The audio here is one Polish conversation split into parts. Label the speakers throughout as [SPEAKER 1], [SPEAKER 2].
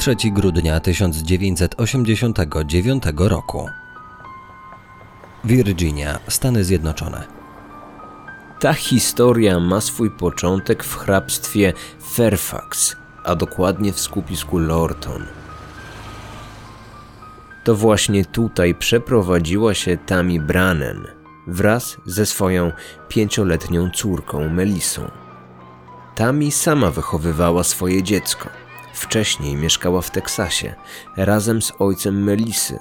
[SPEAKER 1] 3 grudnia 1989 roku. Virginia, Stany Zjednoczone.
[SPEAKER 2] Ta historia ma swój początek w hrabstwie Fairfax, a dokładnie w skupisku Lorton. To właśnie tutaj przeprowadziła się Tammy Brannen wraz ze swoją pięcioletnią córką Melisą. Tammy sama wychowywała swoje dziecko. Wcześniej mieszkała w Teksasie razem z ojcem Melisy.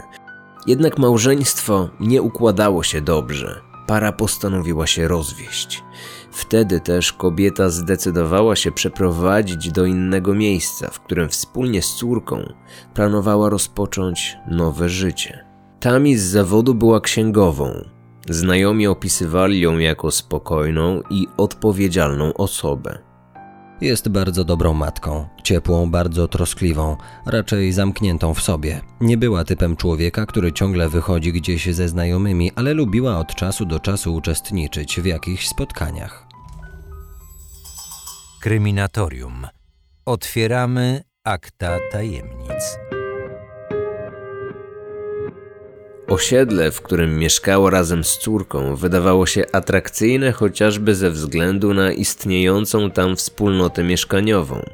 [SPEAKER 2] Jednak małżeństwo nie układało się dobrze. Para postanowiła się rozwieść. Wtedy też kobieta zdecydowała się przeprowadzić do innego miejsca, w którym wspólnie z córką planowała rozpocząć nowe życie. Tami z zawodu była księgową. Znajomi opisywali ją jako spokojną i odpowiedzialną osobę.
[SPEAKER 1] Jest bardzo dobrą matką, ciepłą, bardzo troskliwą, raczej zamkniętą w sobie. Nie była typem człowieka, który ciągle wychodzi gdzieś ze znajomymi, ale lubiła od czasu do czasu uczestniczyć w jakichś spotkaniach.
[SPEAKER 3] Kryminatorium. Otwieramy akta tajemnic.
[SPEAKER 2] Osiedle, w którym mieszkała razem z córką, wydawało się atrakcyjne chociażby ze względu na istniejącą tam wspólnotę mieszkaniową.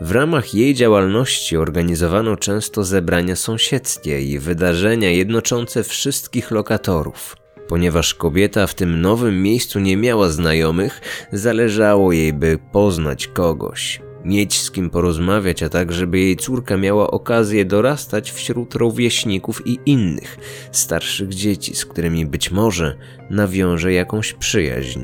[SPEAKER 2] W ramach jej działalności organizowano często zebrania sąsiedzkie i wydarzenia jednoczące wszystkich lokatorów. Ponieważ kobieta w tym nowym miejscu nie miała znajomych, zależało jej, by poznać kogoś mieć z kim porozmawiać, a tak, żeby jej córka miała okazję dorastać wśród rówieśników i innych, starszych dzieci, z którymi być może nawiąże jakąś przyjaźń.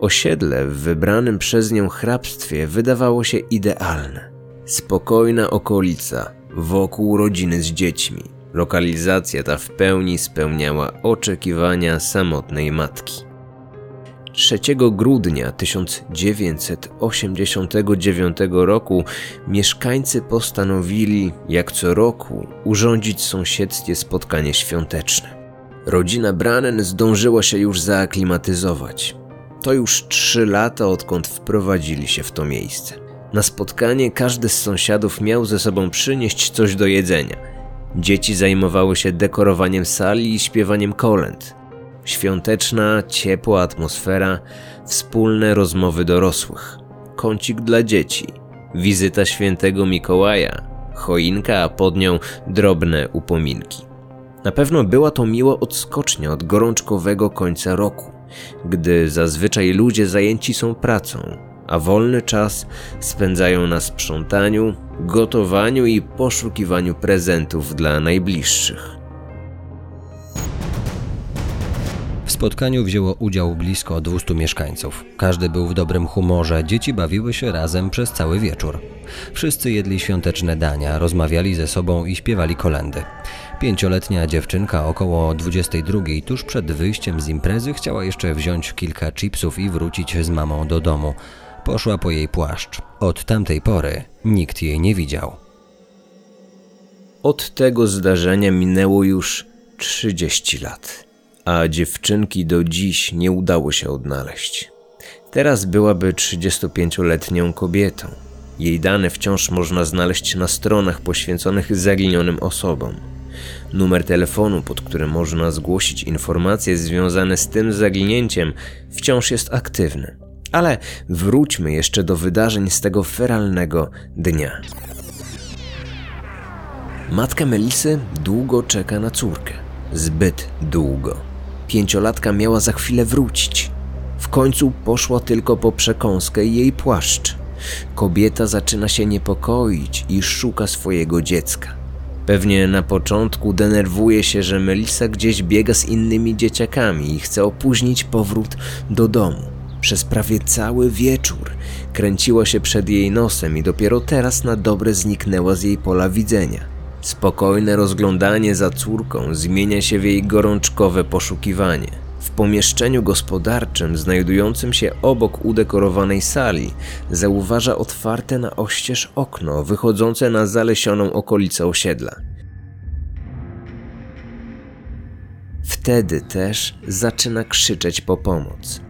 [SPEAKER 2] Osiedle w wybranym przez nią hrabstwie wydawało się idealne. Spokojna okolica, wokół rodziny z dziećmi. Lokalizacja ta w pełni spełniała oczekiwania samotnej matki. 3 grudnia 1989 roku mieszkańcy postanowili, jak co roku, urządzić sąsiedzkie spotkanie świąteczne. Rodzina Brannen zdążyła się już zaaklimatyzować. To już trzy lata, odkąd wprowadzili się w to miejsce. Na spotkanie każdy z sąsiadów miał ze sobą przynieść coś do jedzenia. Dzieci zajmowały się dekorowaniem sali i śpiewaniem kolęd. Świąteczna, ciepła atmosfera, wspólne rozmowy dorosłych, kącik dla dzieci, wizyta świętego Mikołaja, choinka, a pod nią drobne upominki. Na pewno była to miła odskocznia od gorączkowego końca roku, gdy zazwyczaj ludzie zajęci są pracą, a wolny czas spędzają na sprzątaniu, gotowaniu i poszukiwaniu prezentów dla najbliższych.
[SPEAKER 1] Spotkaniu wzięło udział blisko 200 mieszkańców. Każdy był w dobrym humorze, dzieci bawiły się razem przez cały wieczór. Wszyscy jedli świąteczne dania, rozmawiali ze sobą i śpiewali kolendy. Pięcioletnia dziewczynka około 22 tuż przed wyjściem z imprezy chciała jeszcze wziąć kilka chipsów i wrócić z mamą do domu. Poszła po jej płaszcz. Od tamtej pory nikt jej nie widział.
[SPEAKER 2] Od tego zdarzenia minęło już 30 lat a dziewczynki do dziś nie udało się odnaleźć. Teraz byłaby 35-letnią kobietą. Jej dane wciąż można znaleźć na stronach poświęconych zaginionym osobom. Numer telefonu, pod którym można zgłosić informacje związane z tym zaginięciem, wciąż jest aktywny. Ale wróćmy jeszcze do wydarzeń z tego feralnego dnia. Matka Melisy długo czeka na córkę. Zbyt długo. Pięciolatka miała za chwilę wrócić. W końcu poszła tylko po przekąskę i jej płaszcz. Kobieta zaczyna się niepokoić i szuka swojego dziecka. Pewnie na początku denerwuje się, że Melisa gdzieś biega z innymi dzieciakami i chce opóźnić powrót do domu. Przez prawie cały wieczór kręciła się przed jej nosem i dopiero teraz na dobre zniknęła z jej pola widzenia. Spokojne rozglądanie za córką zmienia się w jej gorączkowe poszukiwanie. W pomieszczeniu gospodarczym, znajdującym się obok udekorowanej sali, zauważa otwarte na oścież okno wychodzące na zalesioną okolicę osiedla. Wtedy też zaczyna krzyczeć po pomoc.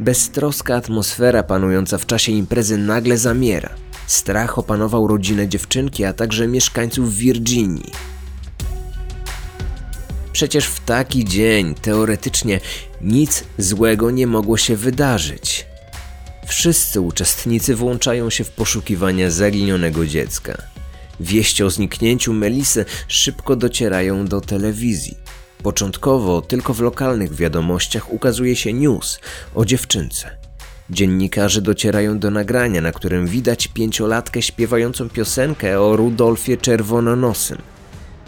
[SPEAKER 2] Beztroska atmosfera panująca w czasie imprezy nagle zamiera. Strach opanował rodzinę dziewczynki, a także mieszkańców Virginii. Przecież w taki dzień teoretycznie nic złego nie mogło się wydarzyć. Wszyscy uczestnicy włączają się w poszukiwania zaginionego dziecka. Wieści o zniknięciu Melisy szybko docierają do telewizji. Początkowo tylko w lokalnych wiadomościach ukazuje się news o dziewczynce. Dziennikarze docierają do nagrania, na którym widać pięciolatkę śpiewającą piosenkę o Rudolfie Czerwononosym.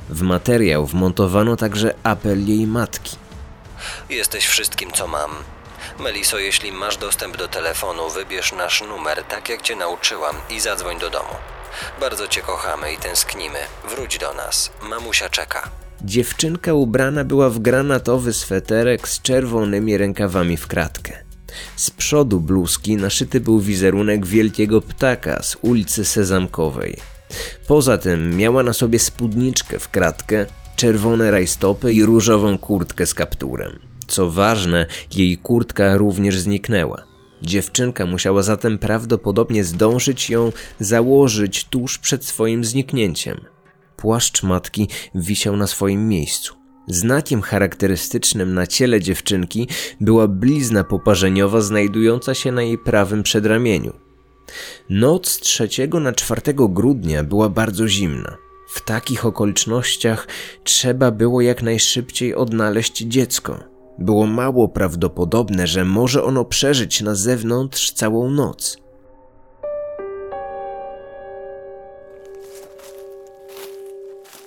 [SPEAKER 2] W materiał wmontowano także apel jej matki.
[SPEAKER 1] Jesteś wszystkim, co mam. Meliso, jeśli masz dostęp do telefonu, wybierz nasz numer, tak jak cię nauczyłam, i zadzwoń do domu. Bardzo cię kochamy i tęsknimy. Wróć do nas. Mamusia czeka.
[SPEAKER 2] Dziewczynka ubrana była w granatowy sweterek z czerwonymi rękawami w kratkę. Z przodu bluzki naszyty był wizerunek wielkiego ptaka z ulicy Sezamkowej. Poza tym miała na sobie spódniczkę w kratkę, czerwone rajstopy i różową kurtkę z kapturem. Co ważne, jej kurtka również zniknęła. Dziewczynka musiała zatem prawdopodobnie zdążyć ją założyć tuż przed swoim zniknięciem. Płaszcz matki wisiał na swoim miejscu. Znakiem charakterystycznym na ciele dziewczynki była blizna poparzeniowa znajdująca się na jej prawym przedramieniu. Noc z 3 na 4 grudnia była bardzo zimna. W takich okolicznościach trzeba było jak najszybciej odnaleźć dziecko. Było mało prawdopodobne, że może ono przeżyć na zewnątrz całą noc.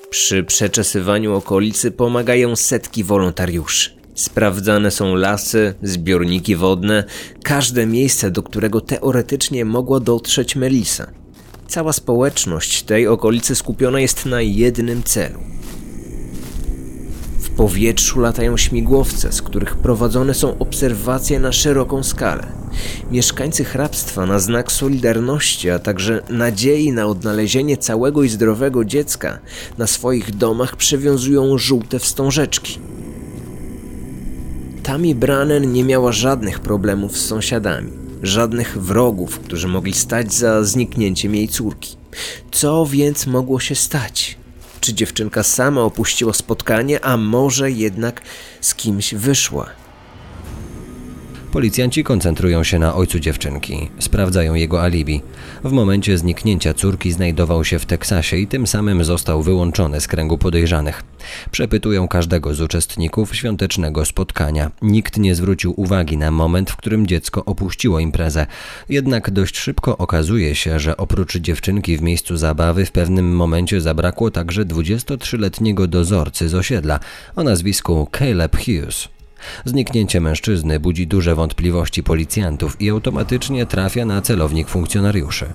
[SPEAKER 2] Przy przeczesywaniu okolicy pomagają setki wolontariuszy. Sprawdzane są lasy, zbiorniki wodne, każde miejsce, do którego teoretycznie mogła dotrzeć Melisa. Cała społeczność tej okolicy skupiona jest na jednym celu powietrzu latają śmigłowce, z których prowadzone są obserwacje na szeroką skalę. Mieszkańcy hrabstwa na znak solidarności, a także nadziei na odnalezienie całego i zdrowego dziecka na swoich domach przywiązują żółte wstążeczki. Tami Brannen nie miała żadnych problemów z sąsiadami, żadnych wrogów, którzy mogli stać za zniknięciem jej córki. Co więc mogło się stać? Czy dziewczynka sama opuściła spotkanie, a może jednak z kimś wyszła?
[SPEAKER 1] Policjanci koncentrują się na ojcu dziewczynki, sprawdzają jego alibi. W momencie zniknięcia córki znajdował się w Teksasie i tym samym został wyłączony z kręgu podejrzanych. Przepytują każdego z uczestników świątecznego spotkania. Nikt nie zwrócił uwagi na moment, w którym dziecko opuściło imprezę. Jednak dość szybko okazuje się, że oprócz dziewczynki w miejscu zabawy w pewnym momencie zabrakło także 23-letniego dozorcy z osiedla o nazwisku Caleb Hughes. Zniknięcie mężczyzny budzi duże wątpliwości policjantów i automatycznie trafia na celownik funkcjonariuszy.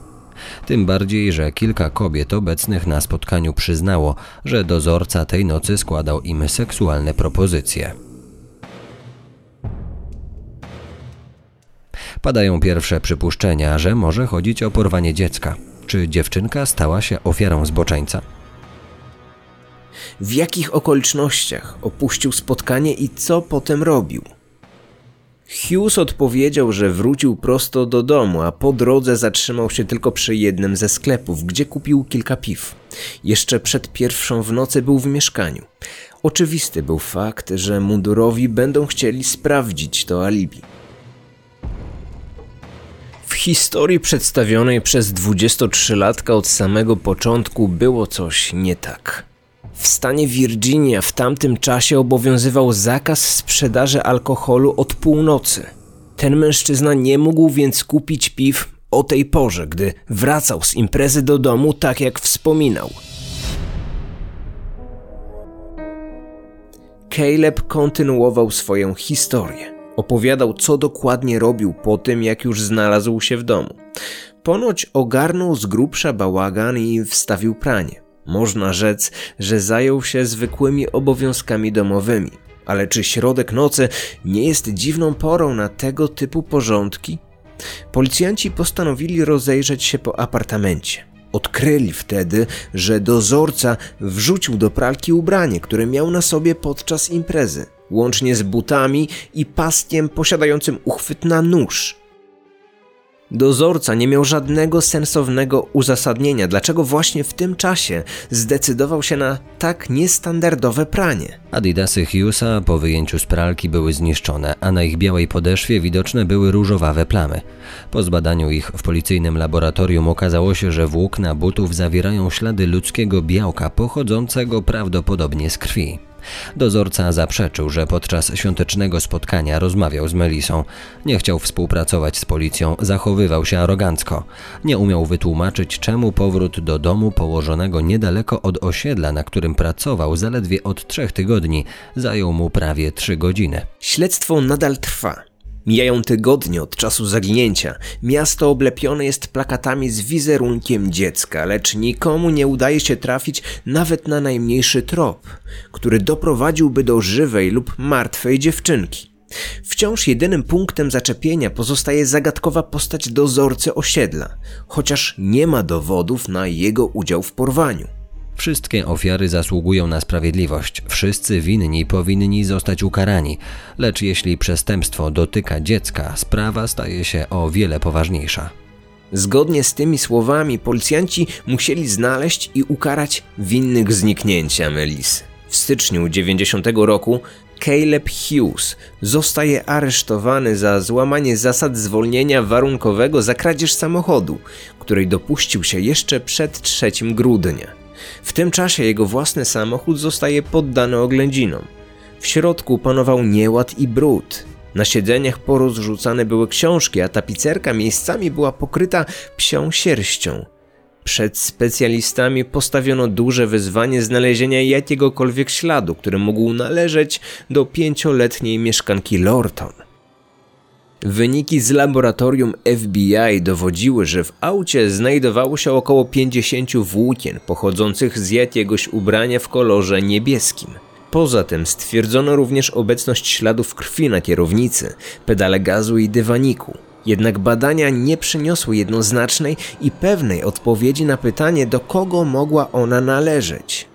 [SPEAKER 1] Tym bardziej, że kilka kobiet obecnych na spotkaniu przyznało, że dozorca tej nocy składał im seksualne propozycje. Padają pierwsze przypuszczenia, że może chodzić o porwanie dziecka. Czy dziewczynka stała się ofiarą zboczeńca?
[SPEAKER 2] W jakich okolicznościach opuścił spotkanie i co potem robił. Hughes odpowiedział, że wrócił prosto do domu, a po drodze zatrzymał się tylko przy jednym ze sklepów, gdzie kupił kilka piw. Jeszcze przed pierwszą w nocy był w mieszkaniu. Oczywisty był fakt, że mundurowi będą chcieli sprawdzić to alibi. W historii przedstawionej przez 23-latka od samego początku było coś nie tak. W stanie Virginia w tamtym czasie obowiązywał zakaz sprzedaży alkoholu od północy. Ten mężczyzna nie mógł więc kupić piw o tej porze, gdy wracał z imprezy do domu, tak jak wspominał. Caleb kontynuował swoją historię. Opowiadał, co dokładnie robił po tym, jak już znalazł się w domu. Ponoć ogarnął z grubsza bałagan i wstawił pranie. Można rzec, że zajął się zwykłymi obowiązkami domowymi. Ale czy środek nocy nie jest dziwną porą na tego typu porządki? Policjanci postanowili rozejrzeć się po apartamencie. Odkryli wtedy, że dozorca wrzucił do pralki ubranie, które miał na sobie podczas imprezy, łącznie z butami i paskiem posiadającym uchwyt na nóż. Dozorca nie miał żadnego sensownego uzasadnienia, dlaczego właśnie w tym czasie zdecydował się na tak niestandardowe pranie.
[SPEAKER 1] Adidasy Hughesa po wyjęciu z pralki były zniszczone, a na ich białej podeszwie widoczne były różowawe plamy. Po zbadaniu ich w policyjnym laboratorium okazało się, że włókna butów zawierają ślady ludzkiego białka pochodzącego prawdopodobnie z krwi. Dozorca zaprzeczył, że podczas świątecznego spotkania rozmawiał z Melisą. Nie chciał współpracować z policją, zachowywał się arogancko. Nie umiał wytłumaczyć, czemu powrót do domu położonego niedaleko od osiedla, na którym pracował zaledwie od trzech tygodni, zajął mu prawie trzy godziny.
[SPEAKER 2] Śledztwo nadal trwa. Mijają tygodnie od czasu zaginięcia. Miasto oblepione jest plakatami z wizerunkiem dziecka, lecz nikomu nie udaje się trafić nawet na najmniejszy trop, który doprowadziłby do żywej lub martwej dziewczynki. Wciąż jedynym punktem zaczepienia pozostaje zagadkowa postać dozorcy osiedla, chociaż nie ma dowodów na jego udział w porwaniu.
[SPEAKER 1] Wszystkie ofiary zasługują na sprawiedliwość, wszyscy winni powinni zostać ukarani, lecz jeśli przestępstwo dotyka dziecka, sprawa staje się o wiele poważniejsza.
[SPEAKER 2] Zgodnie z tymi słowami policjanci musieli znaleźć i ukarać winnych zniknięcia Melisy. W styczniu 90 roku Caleb Hughes zostaje aresztowany za złamanie zasad zwolnienia warunkowego za kradzież samochodu, której dopuścił się jeszcze przed 3 grudnia. W tym czasie jego własny samochód zostaje poddany oględzinom. W środku panował nieład i brud. Na siedzeniach porozrzucane były książki, a tapicerka miejscami była pokryta psią sierścią. Przed specjalistami postawiono duże wyzwanie znalezienia jakiegokolwiek śladu, który mógł należeć do pięcioletniej mieszkanki Lorton. Wyniki z laboratorium FBI dowodziły, że w aucie znajdowało się około 50 włókien pochodzących z jakiegoś ubrania w kolorze niebieskim. Poza tym stwierdzono również obecność śladów krwi na kierownicy, pedale gazu i dywaniku. Jednak badania nie przyniosły jednoznacznej i pewnej odpowiedzi na pytanie, do kogo mogła ona należeć.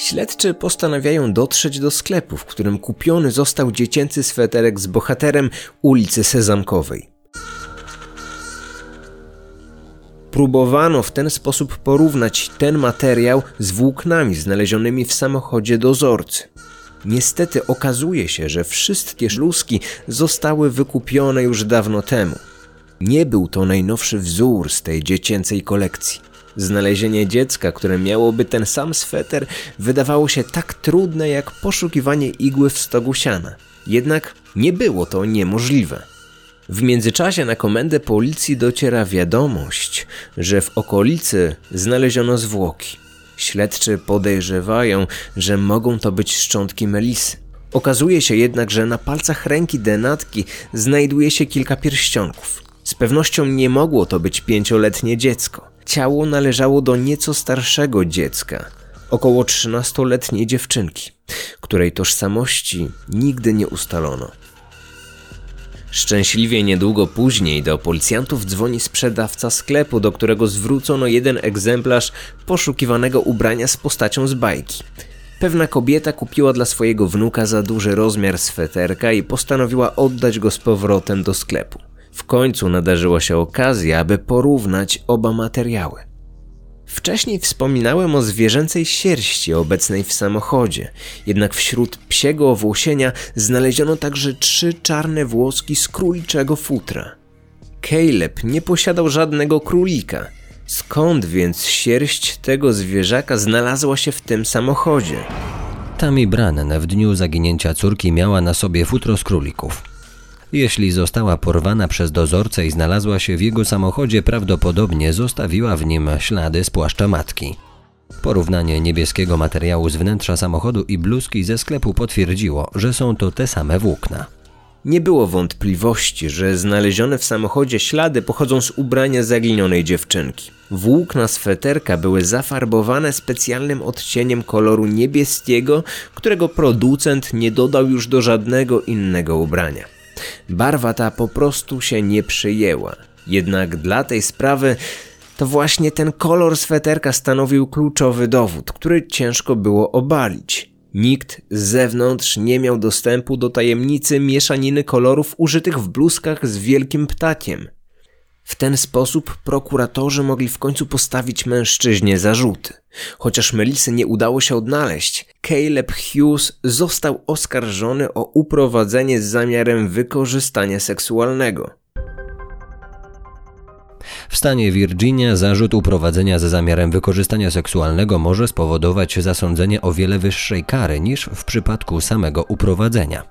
[SPEAKER 2] Śledczy postanawiają dotrzeć do sklepu, w którym kupiony został dziecięcy sweterek z bohaterem ulicy Sezamkowej. Próbowano w ten sposób porównać ten materiał z włóknami znalezionymi w samochodzie dozorcy. Niestety okazuje się, że wszystkie szluski zostały wykupione już dawno temu. Nie był to najnowszy wzór z tej dziecięcej kolekcji. Znalezienie dziecka, które miałoby ten sam sweter, wydawało się tak trudne jak poszukiwanie igły w stogu siana. Jednak nie było to niemożliwe. W międzyczasie na komendę policji dociera wiadomość, że w okolicy znaleziono zwłoki. Śledczy podejrzewają, że mogą to być szczątki Melisy. Okazuje się jednak, że na palcach ręki denatki znajduje się kilka pierścionków. Z pewnością nie mogło to być pięcioletnie dziecko. Ciało należało do nieco starszego dziecka, około 13-letniej dziewczynki, której tożsamości nigdy nie ustalono. Szczęśliwie niedługo później do policjantów dzwoni sprzedawca sklepu, do którego zwrócono jeden egzemplarz poszukiwanego ubrania z postacią z bajki. Pewna kobieta kupiła dla swojego wnuka za duży rozmiar sweterka i postanowiła oddać go z powrotem do sklepu. W końcu nadarzyła się okazja, aby porównać oba materiały. Wcześniej wspominałem o zwierzęcej sierści obecnej w samochodzie, jednak wśród psiego owłosienia znaleziono także trzy czarne włoski z króliczego futra. Caleb nie posiadał żadnego królika. Skąd więc sierść tego zwierzaka znalazła się w tym samochodzie?
[SPEAKER 1] Tammy Brannen w dniu zaginięcia córki miała na sobie futro z królików. Jeśli została porwana przez dozorcę i znalazła się w jego samochodzie, prawdopodobnie zostawiła w nim ślady z płaszcza matki. Porównanie niebieskiego materiału z wnętrza samochodu i bluzki ze sklepu potwierdziło, że są to te same włókna.
[SPEAKER 2] Nie było wątpliwości, że znalezione w samochodzie ślady pochodzą z ubrania zaginionej dziewczynki. Włókna sweterka były zafarbowane specjalnym odcieniem koloru niebieskiego, którego producent nie dodał już do żadnego innego ubrania. Barwa ta po prostu się nie przyjęła. Jednak dla tej sprawy to właśnie ten kolor sweterka stanowił kluczowy dowód, który ciężko było obalić. Nikt z zewnątrz nie miał dostępu do tajemnicy mieszaniny kolorów użytych w bluzkach z wielkim ptakiem. W ten sposób prokuratorzy mogli w końcu postawić mężczyźnie zarzuty. Chociaż Melisy nie udało się odnaleźć, Caleb Hughes został oskarżony o uprowadzenie z zamiarem wykorzystania seksualnego.
[SPEAKER 1] W stanie Virginia zarzut uprowadzenia ze zamiarem wykorzystania seksualnego może spowodować zasądzenie o wiele wyższej kary niż w przypadku samego uprowadzenia.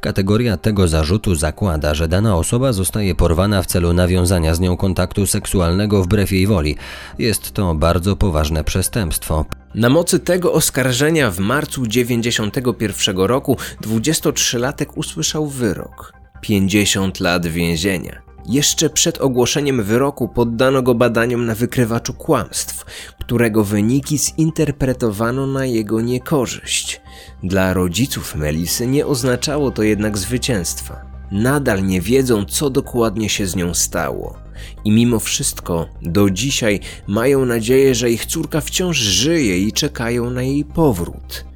[SPEAKER 1] Kategoria tego zarzutu zakłada, że dana osoba zostaje porwana w celu nawiązania z nią kontaktu seksualnego wbrew jej woli. Jest to bardzo poważne przestępstwo.
[SPEAKER 2] Na mocy tego oskarżenia w marcu 1991 roku 23-latek usłyszał wyrok 50 lat więzienia. Jeszcze przed ogłoszeniem wyroku poddano go badaniom na wykrywaczu kłamstw, którego wyniki zinterpretowano na jego niekorzyść. Dla rodziców Melisy nie oznaczało to jednak zwycięstwa. Nadal nie wiedzą, co dokładnie się z nią stało. I mimo wszystko, do dzisiaj mają nadzieję, że ich córka wciąż żyje i czekają na jej powrót.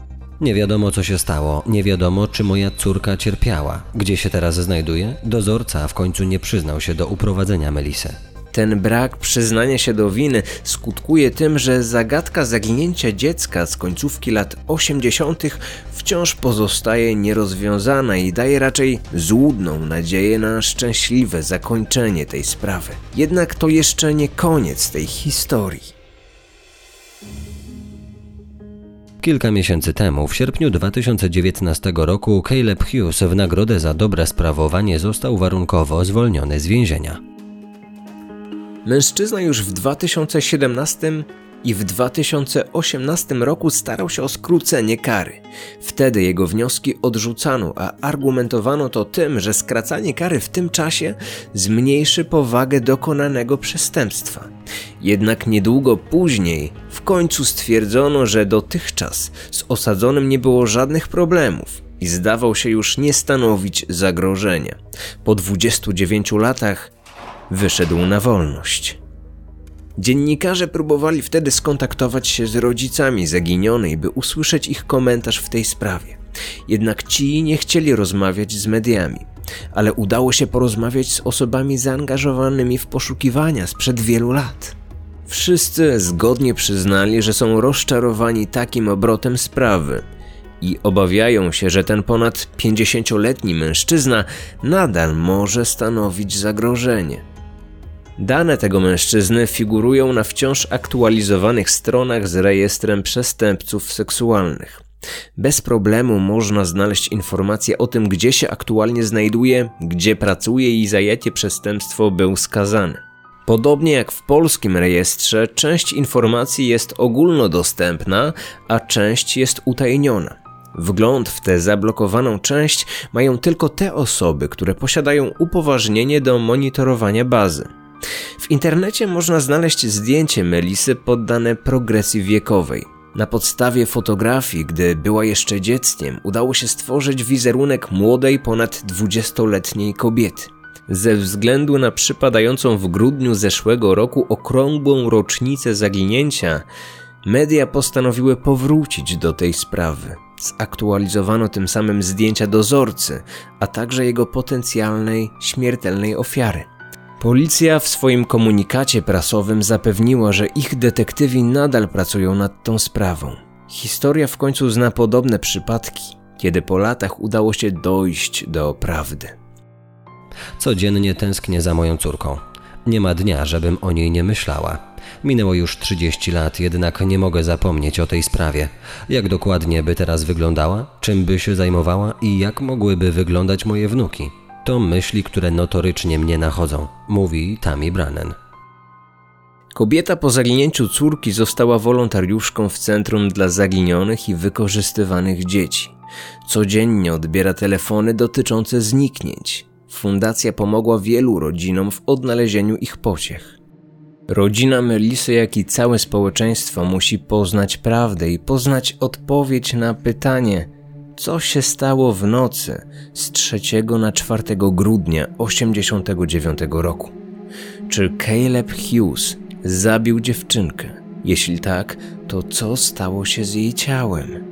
[SPEAKER 1] Nie wiadomo, co się stało, nie wiadomo, czy moja córka cierpiała. Gdzie się teraz znajduje? Dozorca w końcu nie przyznał się do uprowadzenia Melisy.
[SPEAKER 2] Ten brak przyznania się do winy skutkuje tym, że zagadka zaginięcia dziecka z końcówki lat 80. wciąż pozostaje nierozwiązana i daje raczej złudną nadzieję na szczęśliwe zakończenie tej sprawy. Jednak to jeszcze nie koniec tej historii.
[SPEAKER 1] Kilka miesięcy temu, w sierpniu 2019 roku, Caleb Hughes w nagrodę za dobre sprawowanie został warunkowo zwolniony z więzienia.
[SPEAKER 2] Mężczyzna już w 2017 i w 2018 roku starał się o skrócenie kary. Wtedy jego wnioski odrzucano, a argumentowano to tym, że skracanie kary w tym czasie zmniejszy powagę dokonanego przestępstwa. Jednak niedługo później w końcu stwierdzono, że dotychczas z osadzonym nie było żadnych problemów i zdawał się już nie stanowić zagrożenia. Po 29 latach wyszedł na wolność. Dziennikarze próbowali wtedy skontaktować się z rodzicami zaginionej, by usłyszeć ich komentarz w tej sprawie. Jednak ci nie chcieli rozmawiać z mediami, ale udało się porozmawiać z osobami zaangażowanymi w poszukiwania sprzed wielu lat. Wszyscy zgodnie przyznali, że są rozczarowani takim obrotem sprawy i obawiają się, że ten ponad 50-letni mężczyzna nadal może stanowić zagrożenie. Dane tego mężczyzny figurują na wciąż aktualizowanych stronach z rejestrem przestępców seksualnych. Bez problemu można znaleźć informacje o tym, gdzie się aktualnie znajduje, gdzie pracuje i za jakie przestępstwo był skazany. Podobnie jak w polskim rejestrze, część informacji jest ogólnodostępna, a część jest utajniona. Wgląd w tę zablokowaną część mają tylko te osoby, które posiadają upoważnienie do monitorowania bazy. W internecie można znaleźć zdjęcie Melisy poddane progresji wiekowej. Na podstawie fotografii, gdy była jeszcze dzieckiem, udało się stworzyć wizerunek młodej, ponad 20-letniej kobiety. Ze względu na przypadającą w grudniu zeszłego roku okrągłą rocznicę zaginięcia, media postanowiły powrócić do tej sprawy. Zaktualizowano tym samym zdjęcia dozorcy, a także jego potencjalnej śmiertelnej ofiary. Policja w swoim komunikacie prasowym zapewniła, że ich detektywi nadal pracują nad tą sprawą. Historia w końcu zna podobne przypadki, kiedy po latach udało się dojść do prawdy.
[SPEAKER 1] Codziennie tęsknię za moją córką. Nie ma dnia, żebym o niej nie myślała. Minęło już 30 lat, jednak nie mogę zapomnieć o tej sprawie. Jak dokładnie by teraz wyglądała, czym by się zajmowała i jak mogłyby wyglądać moje wnuki? To myśli, które notorycznie mnie nachodzą, mówi Tammy Brannen.
[SPEAKER 2] Kobieta po zaginięciu córki została wolontariuszką w Centrum dla Zaginionych i Wykorzystywanych Dzieci. Codziennie odbiera telefony dotyczące zniknięć. Fundacja pomogła wielu rodzinom w odnalezieniu ich pociech. Rodzina Melisy, jak i całe społeczeństwo musi poznać prawdę i poznać odpowiedź na pytanie, co się stało w nocy z 3 na 4 grudnia 1989 roku. Czy Caleb Hughes zabił dziewczynkę? Jeśli tak, to co stało się z jej ciałem?